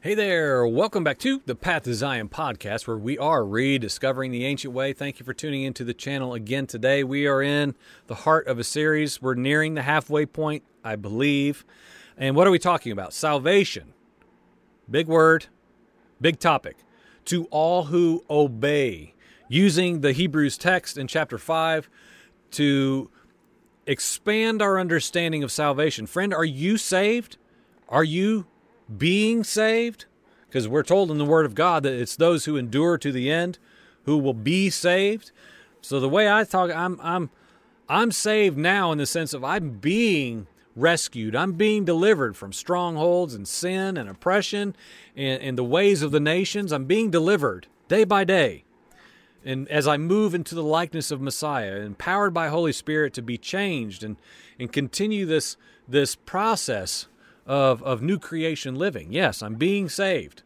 Hey there, welcome back to the Path to Zion podcast, where we are rediscovering the ancient way. Thank you for tuning into the channel again today. We are in the heart of a series. We're nearing the halfway point, I believe. And what are we talking about? Salvation. Big word, big topic. To all who obey, using the Hebrews text in chapter 5 to expand our understanding of salvation. Friend, are you saved? Are you being saved? Because we're told in the Word of God that it's those who endure to the end who will be saved. So the way I talk, I'm I'm I'm saved now in the sense of I'm being rescued. I'm being delivered from strongholds and sin and oppression and, and the ways of the nations. I'm being delivered day by day. And as I move into the likeness of Messiah, empowered by Holy Spirit to be changed and, and continue this, this process of, of new creation living. Yes, I'm being saved.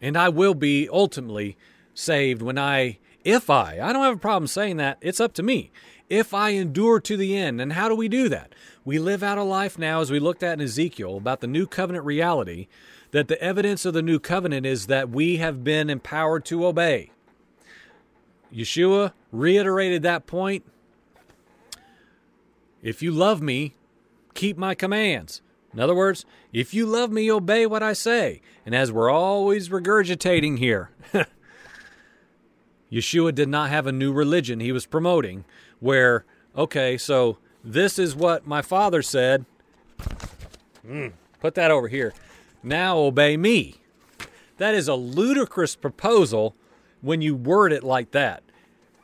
And I will be ultimately saved when I, if I, I don't have a problem saying that, it's up to me. If I endure to the end. And how do we do that? We live out a life now, as we looked at in Ezekiel, about the new covenant reality, that the evidence of the new covenant is that we have been empowered to obey. Yeshua reiterated that point. If you love me, keep my commands. In other words, if you love me, obey what I say. And as we're always regurgitating here, Yeshua did not have a new religion he was promoting where, okay, so this is what my father said. Mm, put that over here. Now obey me. That is a ludicrous proposal when you word it like that.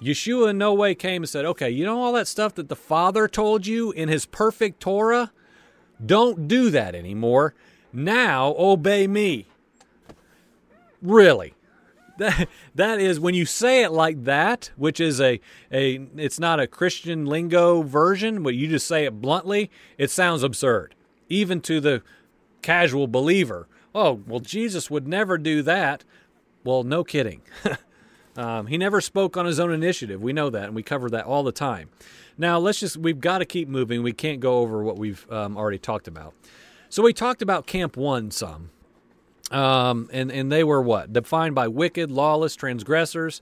Yeshua in no way came and said, okay, you know all that stuff that the Father told you in his perfect Torah? Don't do that anymore. Now obey me. Really. That, that is when you say it like that, which is a, a it's not a Christian lingo version, but you just say it bluntly, it sounds absurd. Even to the casual believer. Oh, well, Jesus would never do that. Well, no kidding. Um, he never spoke on his own initiative. We know that, and we cover that all the time. Now, let's just, we've got to keep moving. We can't go over what we've um, already talked about. So, we talked about Camp One some. Um, and, and they were what? Defined by wicked, lawless, transgressors,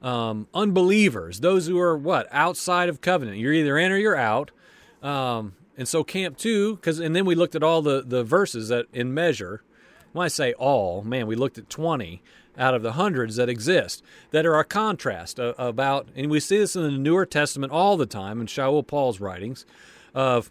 um, unbelievers, those who are what? Outside of covenant. You're either in or you're out. Um, and so, Camp Two, because, and then we looked at all the, the verses that in measure. When I say all, man, we looked at 20 out of the hundreds that exist that are a contrast about, and we see this in the Newer Testament all the time in Shaul Paul's writings of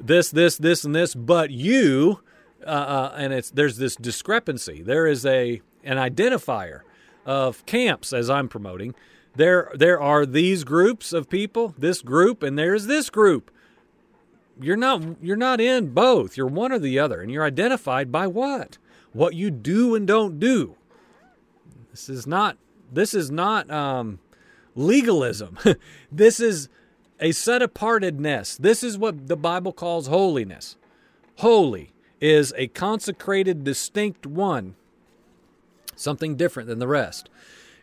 this, this, this, and this, but you, uh, uh, and it's there's this discrepancy. There is a an identifier of camps as I'm promoting. There there are these groups of people, this group, and there's this group. You're not you're not in both. You're one or the other, and you're identified by what? What you do and don't do. This is not this is not um, legalism. this is a set apartedness. This is what the Bible calls holiness. Holy is a consecrated, distinct one, something different than the rest.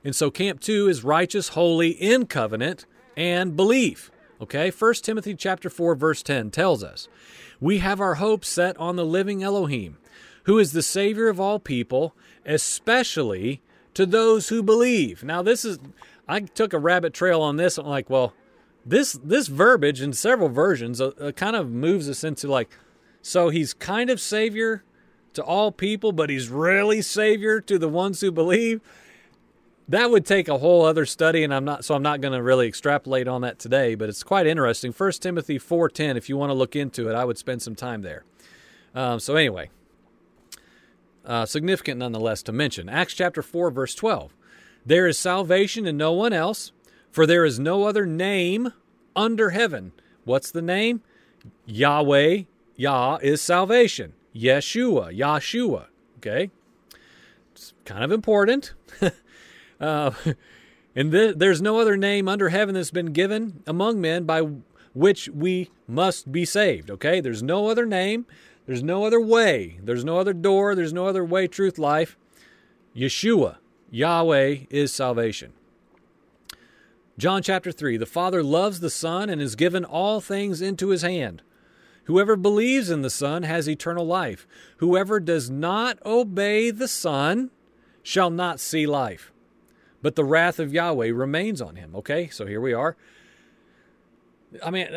And so camp 2 is righteous, holy, in covenant and belief. Okay? 1 Timothy chapter 4 verse 10 tells us, "We have our hope set on the living Elohim, who is the savior of all people, especially to those who believe. Now, this is, I took a rabbit trail on this. I'm like, well, this this verbiage in several versions uh, uh, kind of moves us into like, so he's kind of savior to all people, but he's really savior to the ones who believe. That would take a whole other study, and I'm not so I'm not going to really extrapolate on that today. But it's quite interesting. First Timothy 4:10. If you want to look into it, I would spend some time there. Um, so anyway, uh, significant nonetheless to mention. Acts chapter 4, verse 12. There is salvation in no one else, for there is no other name under heaven. What's the name? Yahweh, Yah is salvation. Yeshua, Yahshua. Okay? It's kind of important. uh, and th- there's no other name under heaven that's been given among men by which we must be saved. Okay? There's no other name. There's no other way. There's no other door. There's no other way, truth, life. Yeshua, Yahweh, is salvation. John chapter 3 The Father loves the Son and has given all things into his hand. Whoever believes in the Son has eternal life. Whoever does not obey the Son shall not see life, but the wrath of Yahweh remains on him. Okay, so here we are. I mean,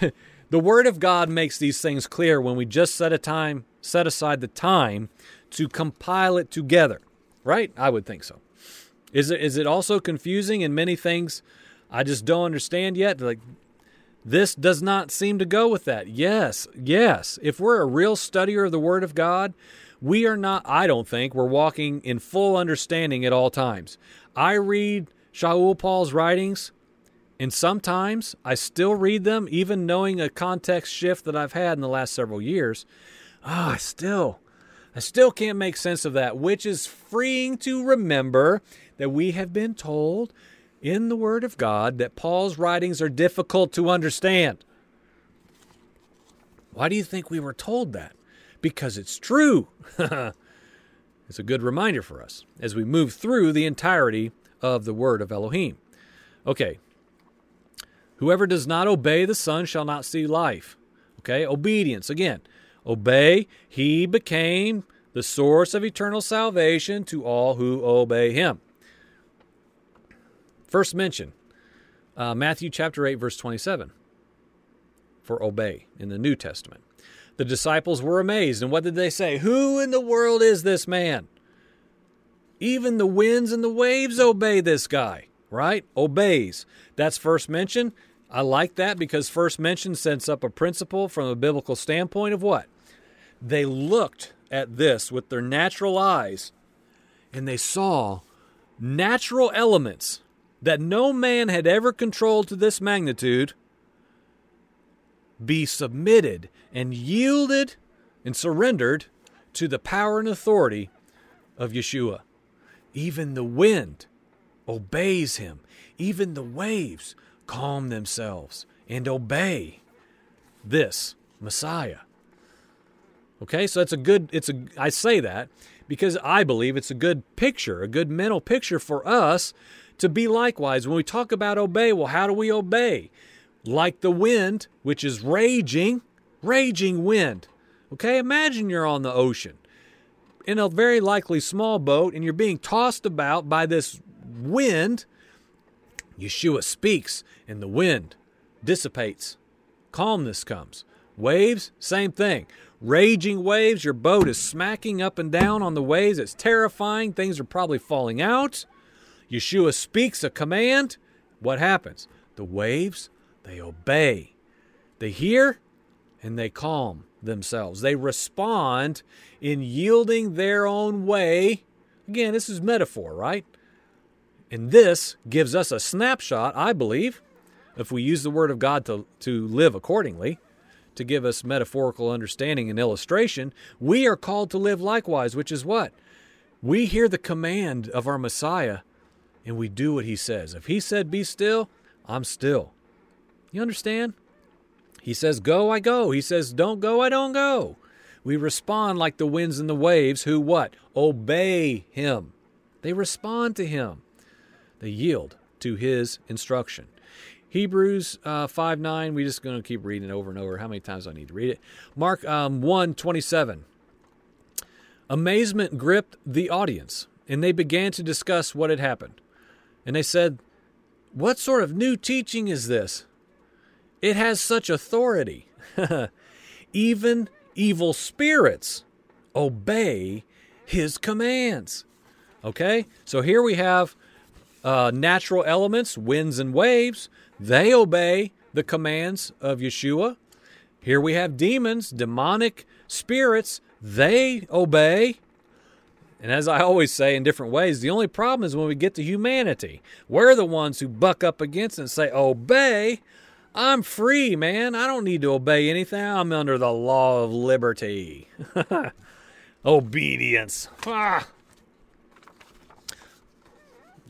the Word of God makes these things clear when we just set a time, set aside the time to compile it together, right? I would think so. Is it is it also confusing in many things I just don't understand yet? Like this does not seem to go with that. Yes, yes. If we're a real studier of the Word of God, we are not, I don't think, we're walking in full understanding at all times. I read Shaul Paul's writings, and sometimes I still read them, even knowing a context shift that I've had in the last several years. Ah, oh, I still, I still can't make sense of that, which is freeing to remember that we have been told in the Word of God that Paul's writings are difficult to understand. Why do you think we were told that? Because it's true. it's a good reminder for us as we move through the entirety of the Word of Elohim. Okay. Whoever does not obey the Son shall not see life. Okay, obedience. Again, obey. He became the source of eternal salvation to all who obey him. First mention uh, Matthew chapter 8, verse 27 for obey in the New Testament. The disciples were amazed. And what did they say? Who in the world is this man? Even the winds and the waves obey this guy, right? Obeys. That's first mention. I like that because first mention sets up a principle from a biblical standpoint of what? They looked at this with their natural eyes and they saw natural elements that no man had ever controlled to this magnitude be submitted and yielded and surrendered to the power and authority of Yeshua. Even the wind obeys him, even the waves calm themselves and obey this Messiah. Okay, so that's a good it's a I say that because I believe it's a good picture, a good mental picture for us to be likewise. When we talk about obey, well, how do we obey? Like the wind, which is raging, raging wind. Okay, imagine you're on the ocean in a very likely small boat and you're being tossed about by this wind. Yeshua speaks and the wind dissipates. Calmness comes. Waves, same thing. Raging waves, your boat is smacking up and down on the waves. It's terrifying. Things are probably falling out. Yeshua speaks a command, what happens? The waves, they obey. They hear and they calm themselves. They respond in yielding their own way. Again, this is metaphor, right? And this gives us a snapshot, I believe, if we use the Word of God to, to live accordingly, to give us metaphorical understanding and illustration, we are called to live likewise, which is what? We hear the command of our Messiah and we do what he says. If he said, Be still, I'm still. You understand? He says, Go, I go. He says, Don't go, I don't go. We respond like the winds and the waves who what? Obey him. They respond to him. They yield to his instruction. Hebrews uh, 5 9, we're just going to keep reading over and over. How many times I need to read it? Mark um, 1 27. Amazement gripped the audience, and they began to discuss what had happened. And they said, What sort of new teaching is this? It has such authority. Even evil spirits obey his commands. Okay? So here we have uh, natural elements, winds and waves. They obey the commands of Yeshua. Here we have demons, demonic spirits. They obey and as I always say in different ways, the only problem is when we get to humanity. We're the ones who buck up against it and say, Obey. I'm free, man. I don't need to obey anything. I'm under the law of liberty. Obedience. Ah.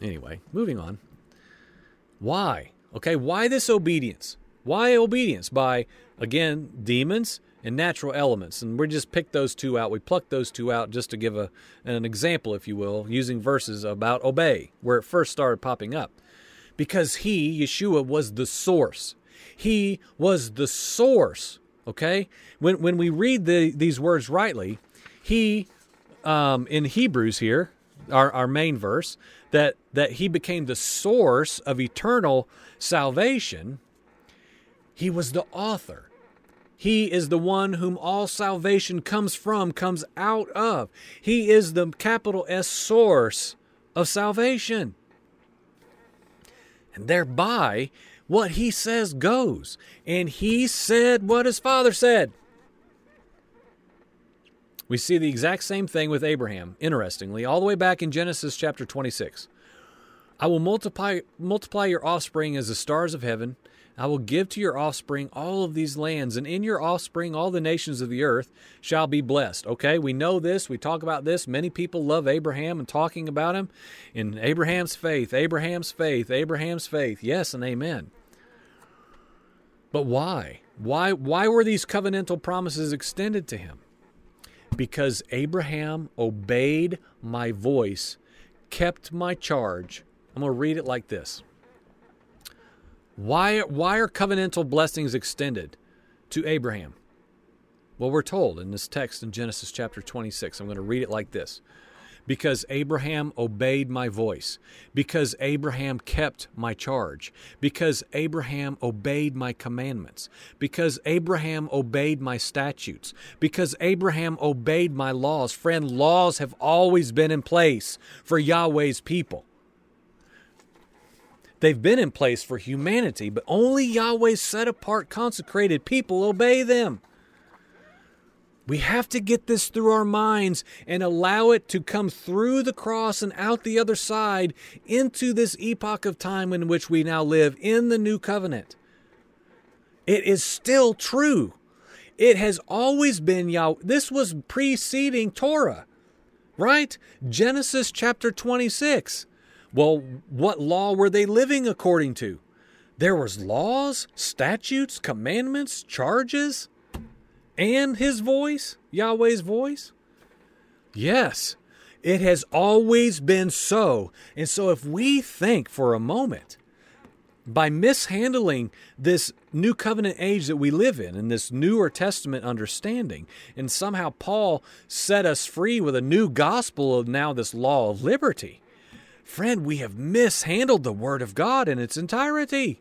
Anyway, moving on. Why? Okay, why this obedience? Why obedience? By, again, demons and natural elements. And we just picked those two out. We plucked those two out just to give a, an example, if you will, using verses about obey, where it first started popping up. Because he, Yeshua, was the source. He was the source Okay? When, when we read the, these words rightly, he, um, in Hebrews here, our, our main verse, that, that he became the source of eternal salvation, he was the author. He is the one whom all salvation comes from, comes out of. He is the capital S source of salvation. And thereby, what he says goes. And he said what his father said. We see the exact same thing with Abraham, interestingly, all the way back in Genesis chapter 26. I will multiply multiply your offspring as the stars of heaven. I will give to your offspring all of these lands, and in your offspring all the nations of the earth shall be blessed. Okay, we know this. We talk about this. Many people love Abraham and talking about him. In Abraham's faith, Abraham's faith, Abraham's faith. Yes and amen. But why? Why why were these covenantal promises extended to him? Because Abraham obeyed my voice, kept my charge. I'm going to read it like this. Why why are covenantal blessings extended to Abraham? Well, we're told in this text in Genesis chapter 26. I'm going to read it like this because Abraham obeyed my voice, because Abraham kept my charge, because Abraham obeyed my commandments, because Abraham obeyed my statutes, because Abraham obeyed my laws. Friend, laws have always been in place for Yahweh's people. They've been in place for humanity, but only Yahweh's set apart, consecrated people obey them. We have to get this through our minds and allow it to come through the cross and out the other side into this epoch of time in which we now live in the new covenant. It is still true. It has always been Yahweh. This was preceding Torah, right? Genesis chapter 26. Well, what law were they living according to? There was laws, statutes, commandments, charges and his voice, Yahweh's voice? Yes, it has always been so. And so if we think for a moment, by mishandling this new covenant age that we live in and this newer testament understanding and somehow paul set us free with a new gospel of now this law of liberty friend we have mishandled the word of god in its entirety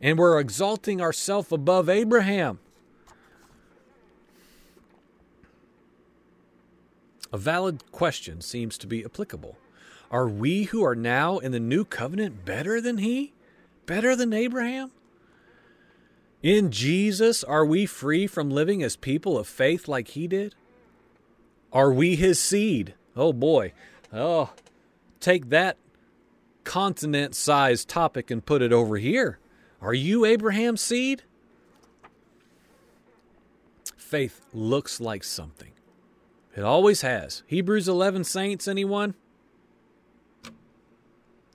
and we're exalting ourselves above abraham A valid question seems to be applicable. Are we who are now in the new covenant better than he? Better than Abraham? In Jesus, are we free from living as people of faith like he did? Are we his seed? Oh boy. Oh, take that continent sized topic and put it over here. Are you Abraham's seed? Faith looks like something. It always has. Hebrews 11 saints, anyone?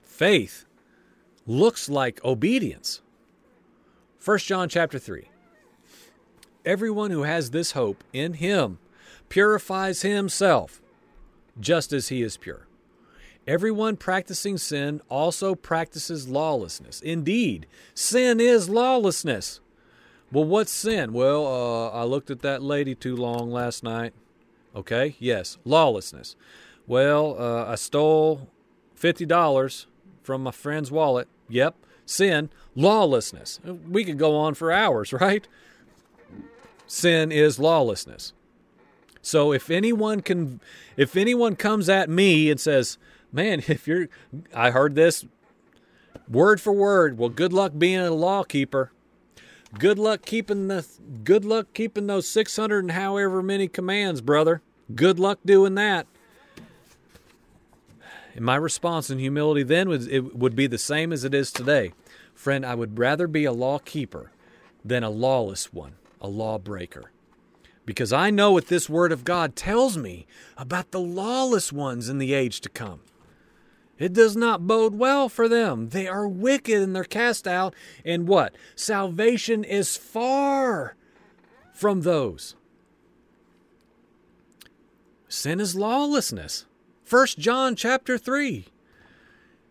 Faith looks like obedience. 1 John chapter 3. Everyone who has this hope in him purifies himself just as he is pure. Everyone practicing sin also practices lawlessness. Indeed, sin is lawlessness. Well, what's sin? Well, uh, I looked at that lady too long last night. Okay, yes, lawlessness. Well, uh, I stole $50 from my friend's wallet. Yep, sin, lawlessness. We could go on for hours, right? Sin is lawlessness. So if anyone can if anyone comes at me and says, "Man, if you're I heard this word for word, well good luck being a law keeper." Good luck keeping the good luck keeping those 600 and however many commands, brother. Good luck doing that. And my response in humility then was it would be the same as it is today. Friend, I would rather be a law keeper than a lawless one, a lawbreaker. Because I know what this word of God tells me about the lawless ones in the age to come. It does not bode well for them. They are wicked and they're cast out. And what? Salvation is far from those. Sin is lawlessness. 1 John chapter 3.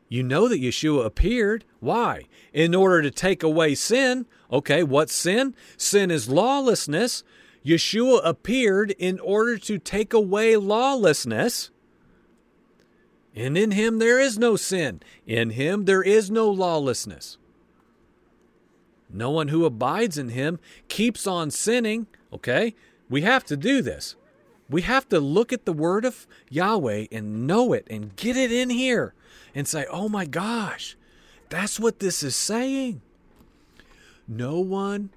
You know that Yeshua appeared. Why? In order to take away sin. Okay, what's sin? Sin is lawlessness. Yeshua appeared in order to take away lawlessness. And in him there is no sin. In him there is no lawlessness. No one who abides in him keeps on sinning. Okay? We have to do this. We have to look at the word of Yahweh and know it and get it in here and say, oh my gosh, that's what this is saying. No one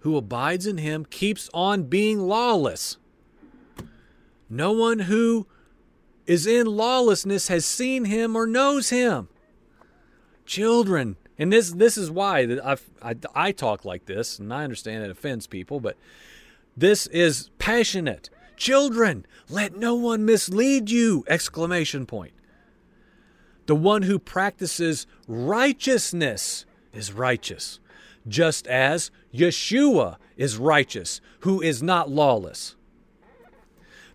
who abides in him keeps on being lawless. No one who is in lawlessness has seen him or knows him. Children, and this this is why I, I, I talk like this, and I understand it offends people, but this is passionate. Children, let no one mislead you! Exclamation point. The one who practices righteousness is righteous, just as Yeshua is righteous, who is not lawless.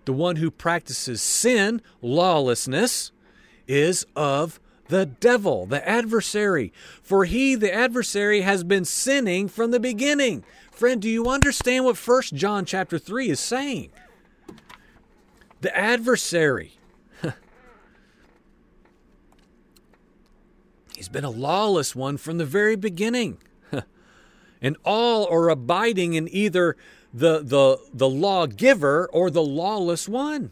The one who practices sin, lawlessness, is of the devil, the adversary. For he, the adversary, has been sinning from the beginning. Friend, do you understand what First John chapter 3 is saying? The adversary. He's been a lawless one from the very beginning. and all are abiding in either the, the, the lawgiver or the lawless one,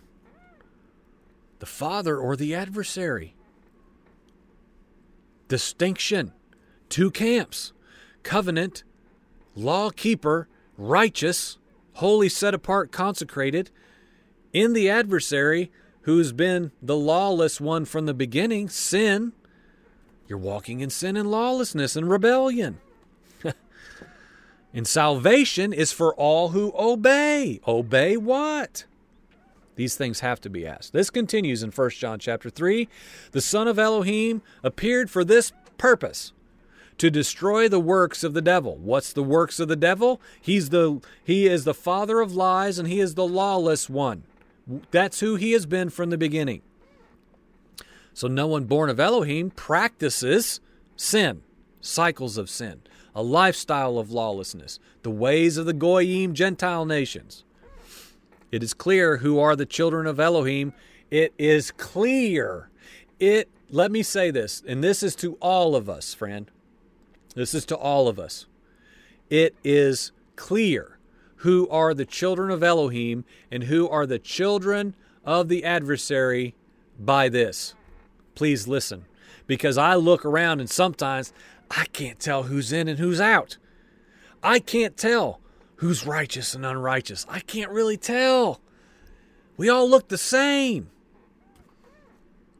the father or the adversary distinction, two camps covenant, law keeper, righteous, holy, set apart, consecrated, in the adversary who's been the lawless one from the beginning, sin. You're walking in sin and lawlessness and rebellion. And salvation is for all who obey. Obey what? These things have to be asked. This continues in 1 John chapter 3. The Son of Elohim appeared for this purpose to destroy the works of the devil. What's the works of the devil? He's the he is the father of lies and he is the lawless one. That's who he has been from the beginning. So no one born of Elohim practices sin, cycles of sin, a lifestyle of lawlessness, the ways of the goyim Gentile nations. It is clear who are the children of Elohim. It is clear. It let me say this, and this is to all of us, friend. This is to all of us. It is clear who are the children of Elohim and who are the children of the adversary by this. Please listen, because I look around and sometimes I can't tell who's in and who's out. I can't tell who's righteous and unrighteous. I can't really tell. We all look the same.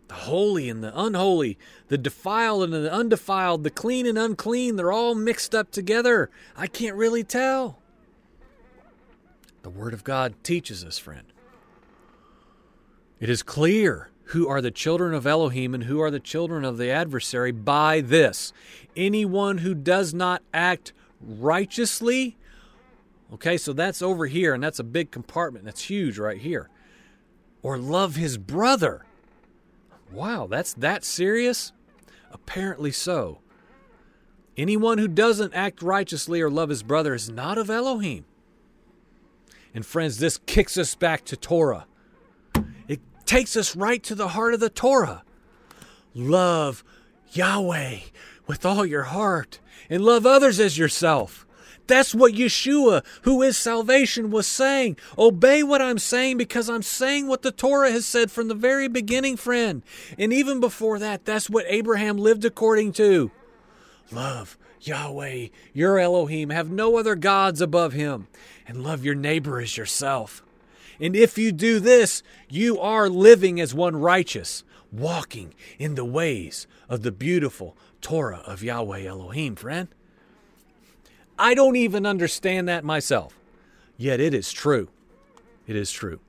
The holy and the unholy, the defiled and the undefiled, the clean and unclean, they're all mixed up together. I can't really tell. The Word of God teaches us, friend. It is clear who are the children of Elohim and who are the children of the adversary by this. Anyone who does not act righteously Okay, so that's over here, and that's a big compartment. That's huge right here. Or love his brother. Wow, that's that serious? Apparently so. Anyone who doesn't act righteously or love his brother is not of Elohim. And friends, this kicks us back to Torah. Takes us right to the heart of the Torah. Love Yahweh with all your heart and love others as yourself. That's what Yeshua, who is salvation, was saying. Obey what I'm saying because I'm saying what the Torah has said from the very beginning, friend. And even before that, that's what Abraham lived according to. Love Yahweh, your Elohim. Have no other gods above him. And love your neighbor as yourself. And if you do this, you are living as one righteous, walking in the ways of the beautiful Torah of Yahweh Elohim, friend. I don't even understand that myself. Yet it is true. It is true.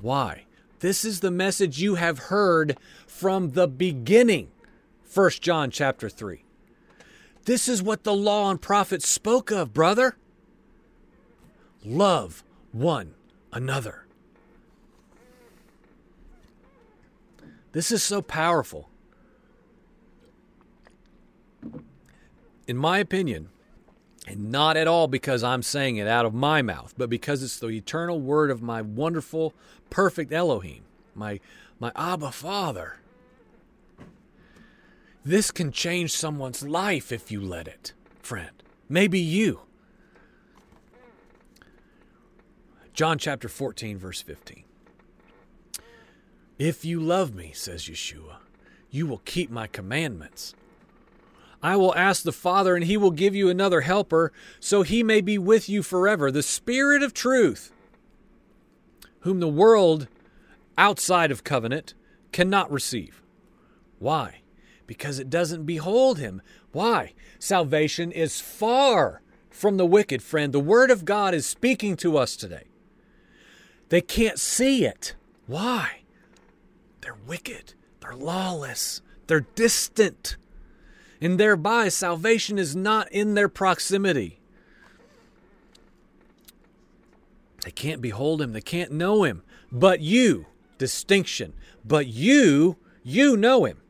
Why? This is the message you have heard from the beginning. 1 John chapter 3. This is what the law and prophets spoke of, brother. Love one another. This is so powerful. In my opinion, and not at all because I'm saying it out of my mouth, but because it's the eternal word of my wonderful, perfect Elohim, my, my Abba Father. This can change someone's life if you let it, friend. Maybe you. John chapter 14, verse 15. If you love me, says Yeshua, you will keep my commandments. I will ask the Father, and he will give you another helper, so he may be with you forever, the Spirit of truth, whom the world outside of covenant cannot receive. Why? Because it doesn't behold him. Why? Salvation is far from the wicked, friend. The Word of God is speaking to us today. They can't see it. Why? They're wicked, they're lawless, they're distant and thereby salvation is not in their proximity. They can't behold him, they can't know him. But you, distinction, but you, you know him.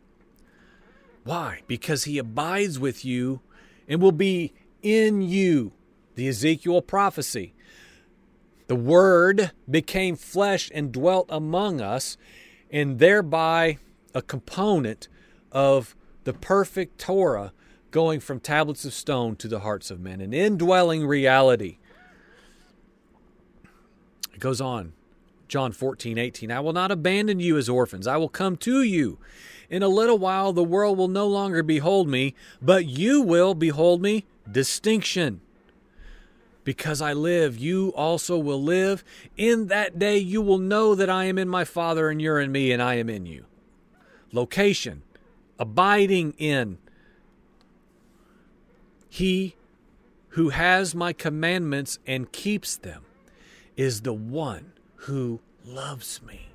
Why? Because he abides with you and will be in you. The Ezekiel prophecy. The Word became flesh and dwelt among us, and thereby a component of the perfect Torah going from tablets of stone to the hearts of men, an indwelling reality. It goes on, John 14, 18. I will not abandon you as orphans, I will come to you. In a little while, the world will no longer behold me, but you will behold me. Distinction. Because I live, you also will live. In that day, you will know that I am in my Father, and you're in me, and I am in you. Location abiding in. He who has my commandments and keeps them is the one who loves me.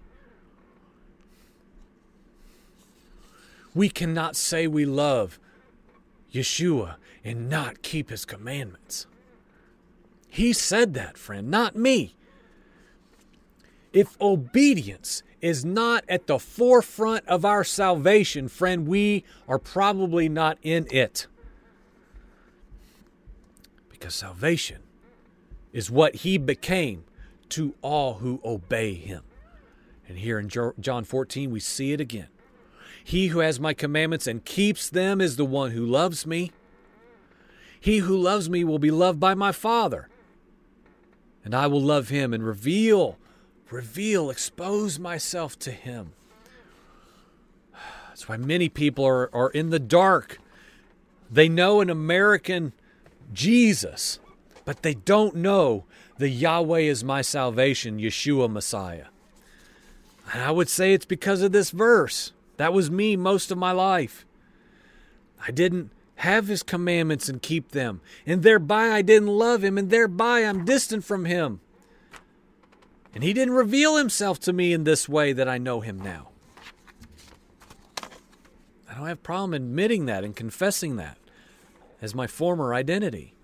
We cannot say we love Yeshua and not keep his commandments. He said that, friend, not me. If obedience is not at the forefront of our salvation, friend, we are probably not in it. Because salvation is what he became to all who obey him. And here in John 14, we see it again. He who has my commandments and keeps them is the one who loves me. He who loves me will be loved by my Father. And I will love him and reveal reveal, expose myself to Him. That's why many people are, are in the dark. They know an American Jesus, but they don't know the Yahweh is my salvation, Yeshua Messiah. And I would say it's because of this verse. That was me most of my life. I didn't have his commandments and keep them, and thereby I didn't love him, and thereby I'm distant from him. And he didn't reveal himself to me in this way that I know him now. I don't have a problem admitting that and confessing that as my former identity.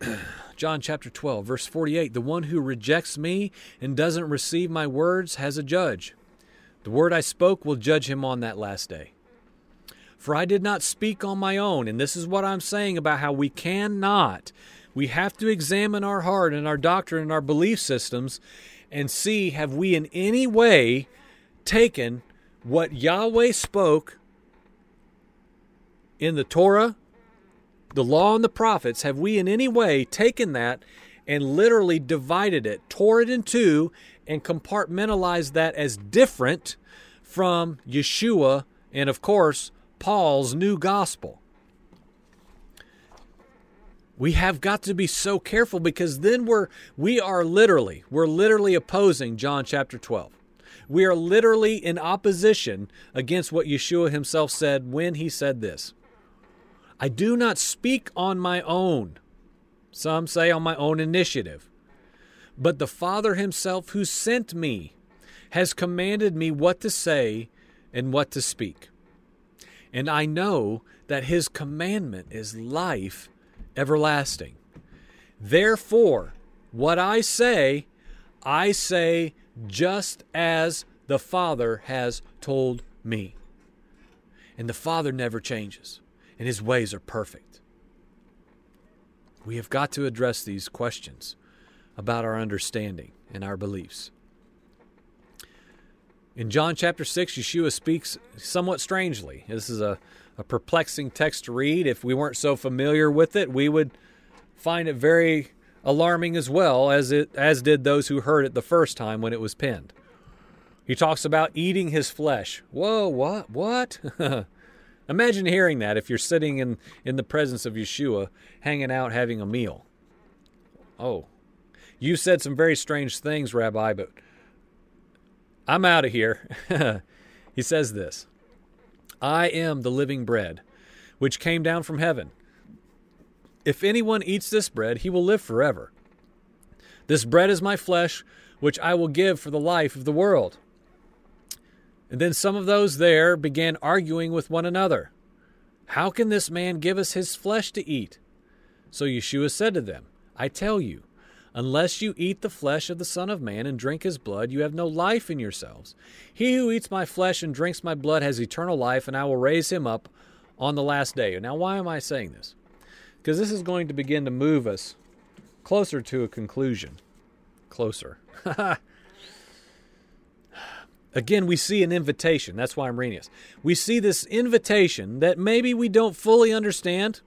John chapter 12, verse 48 The one who rejects me and doesn't receive my words has a judge. The word I spoke will judge him on that last day. For I did not speak on my own, and this is what I'm saying about how we cannot. We have to examine our heart and our doctrine and our belief systems and see have we in any way taken what Yahweh spoke in the Torah, the law, and the prophets, have we in any way taken that and literally divided it, tore it in two, and compartmentalized that as different from Yeshua and, of course, Paul's new gospel? we have got to be so careful because then we're we are literally we're literally opposing John chapter 12. We are literally in opposition against what Yeshua himself said when he said this. I do not speak on my own. Some say on my own initiative. But the Father himself who sent me has commanded me what to say and what to speak. And I know that his commandment is life everlasting. Therefore, what I say, I say just as the Father has told me. And the Father never changes, and his ways are perfect. We have got to address these questions about our understanding and our beliefs. In John chapter 6, Yeshua speaks somewhat strangely. This is a, a perplexing text to read. If we weren't so familiar with it, we would find it very alarming as well as it as did those who heard it the first time when it was penned. He talks about eating his flesh. Whoa, what? What? Imagine hearing that if you're sitting in, in the presence of Yeshua, hanging out, having a meal. Oh, you said some very strange things, Rabbi, but I'm out of here. he says this I am the living bread, which came down from heaven. If anyone eats this bread, he will live forever. This bread is my flesh, which I will give for the life of the world. And then some of those there began arguing with one another. How can this man give us his flesh to eat? So Yeshua said to them, I tell you, unless you eat the flesh of the Son of Man and drink his blood, you have no life in yourselves. He who eats my flesh and drinks my blood has eternal life, and I will raise him up on the last day. Now, why am I saying this? Because this is going to begin to move us closer to a conclusion. Closer. Again, we see an invitation. That's why I'm reading this. We see this invitation that maybe we don't fully understand.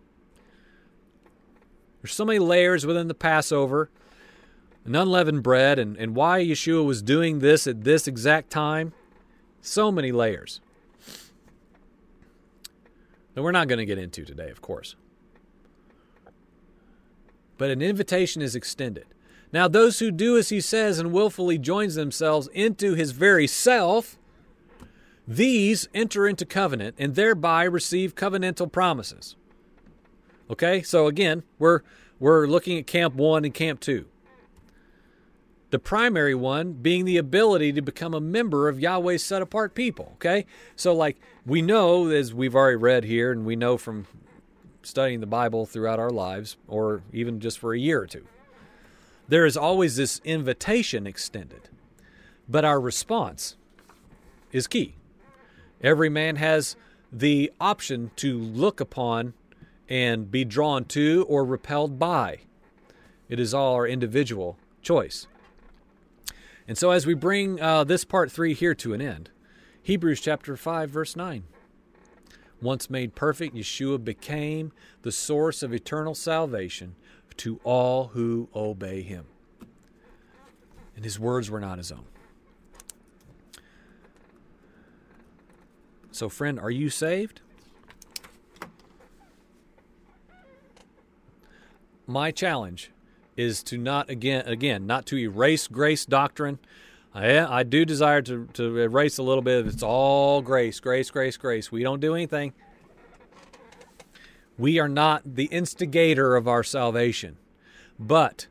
There's so many layers within the Passover, an unleavened bread, and, and why Yeshua was doing this at this exact time. So many layers that we're not going to get into today, of course. But an invitation is extended. Now, those who do as he says and willfully joins themselves into his very self, these enter into covenant and thereby receive covenantal promises. Okay, so again, we're we're looking at camp one and camp two. The primary one being the ability to become a member of Yahweh's set apart people. Okay, so like we know, as we've already read here, and we know from studying the Bible throughout our lives, or even just for a year or two, there is always this invitation extended, but our response is key. Every man has the option to look upon and be drawn to or repelled by. It is all our individual choice. And so, as we bring uh, this part three here to an end, Hebrews chapter 5, verse 9. Once made perfect, Yeshua became the source of eternal salvation to all who obey him. And his words were not his own. So, friend, are you saved? My challenge is to not again again not to erase grace doctrine. Uh, I, I do desire to, to erase a little bit of it's all grace, grace, grace, grace. We don't do anything. We are not the instigator of our salvation, but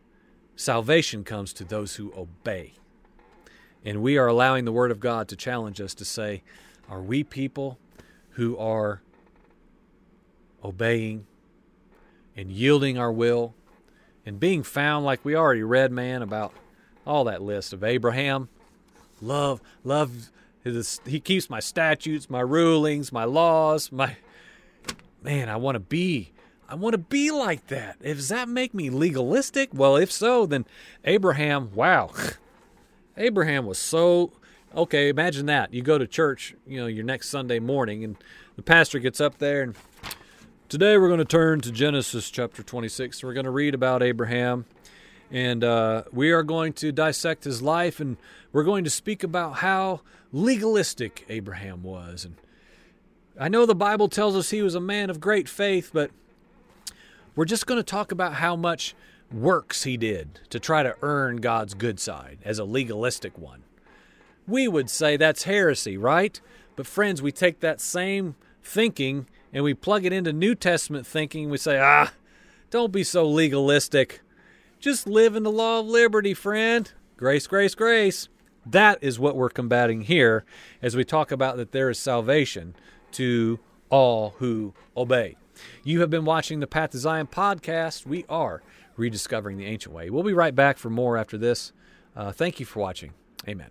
salvation comes to those who obey. And we are allowing the Word of God to challenge us to say, are we people who are obeying and yielding our will and being found like we already read, man, about all that list of Abraham? Love, love, his, he keeps my statutes, my rulings, my laws, my man, I want to be. I want to be like that. Does that make me legalistic? Well, if so, then Abraham, wow. Abraham was so okay, imagine that. You go to church, you know, your next Sunday morning and the pastor gets up there and today we're going to turn to Genesis chapter 26. We're going to read about Abraham and uh, we are going to dissect his life and we're going to speak about how legalistic Abraham was and I know the Bible tells us he was a man of great faith, but we're just going to talk about how much works he did to try to earn God's good side as a legalistic one. We would say that's heresy, right? But friends, we take that same thinking and we plug it into New Testament thinking. We say, ah, don't be so legalistic. Just live in the law of liberty, friend. Grace, grace, grace. That is what we're combating here as we talk about that there is salvation to all who obey. You have been watching the Path to Zion podcast. We are rediscovering the ancient way. We'll be right back for more after this. Uh, thank you for watching. Amen.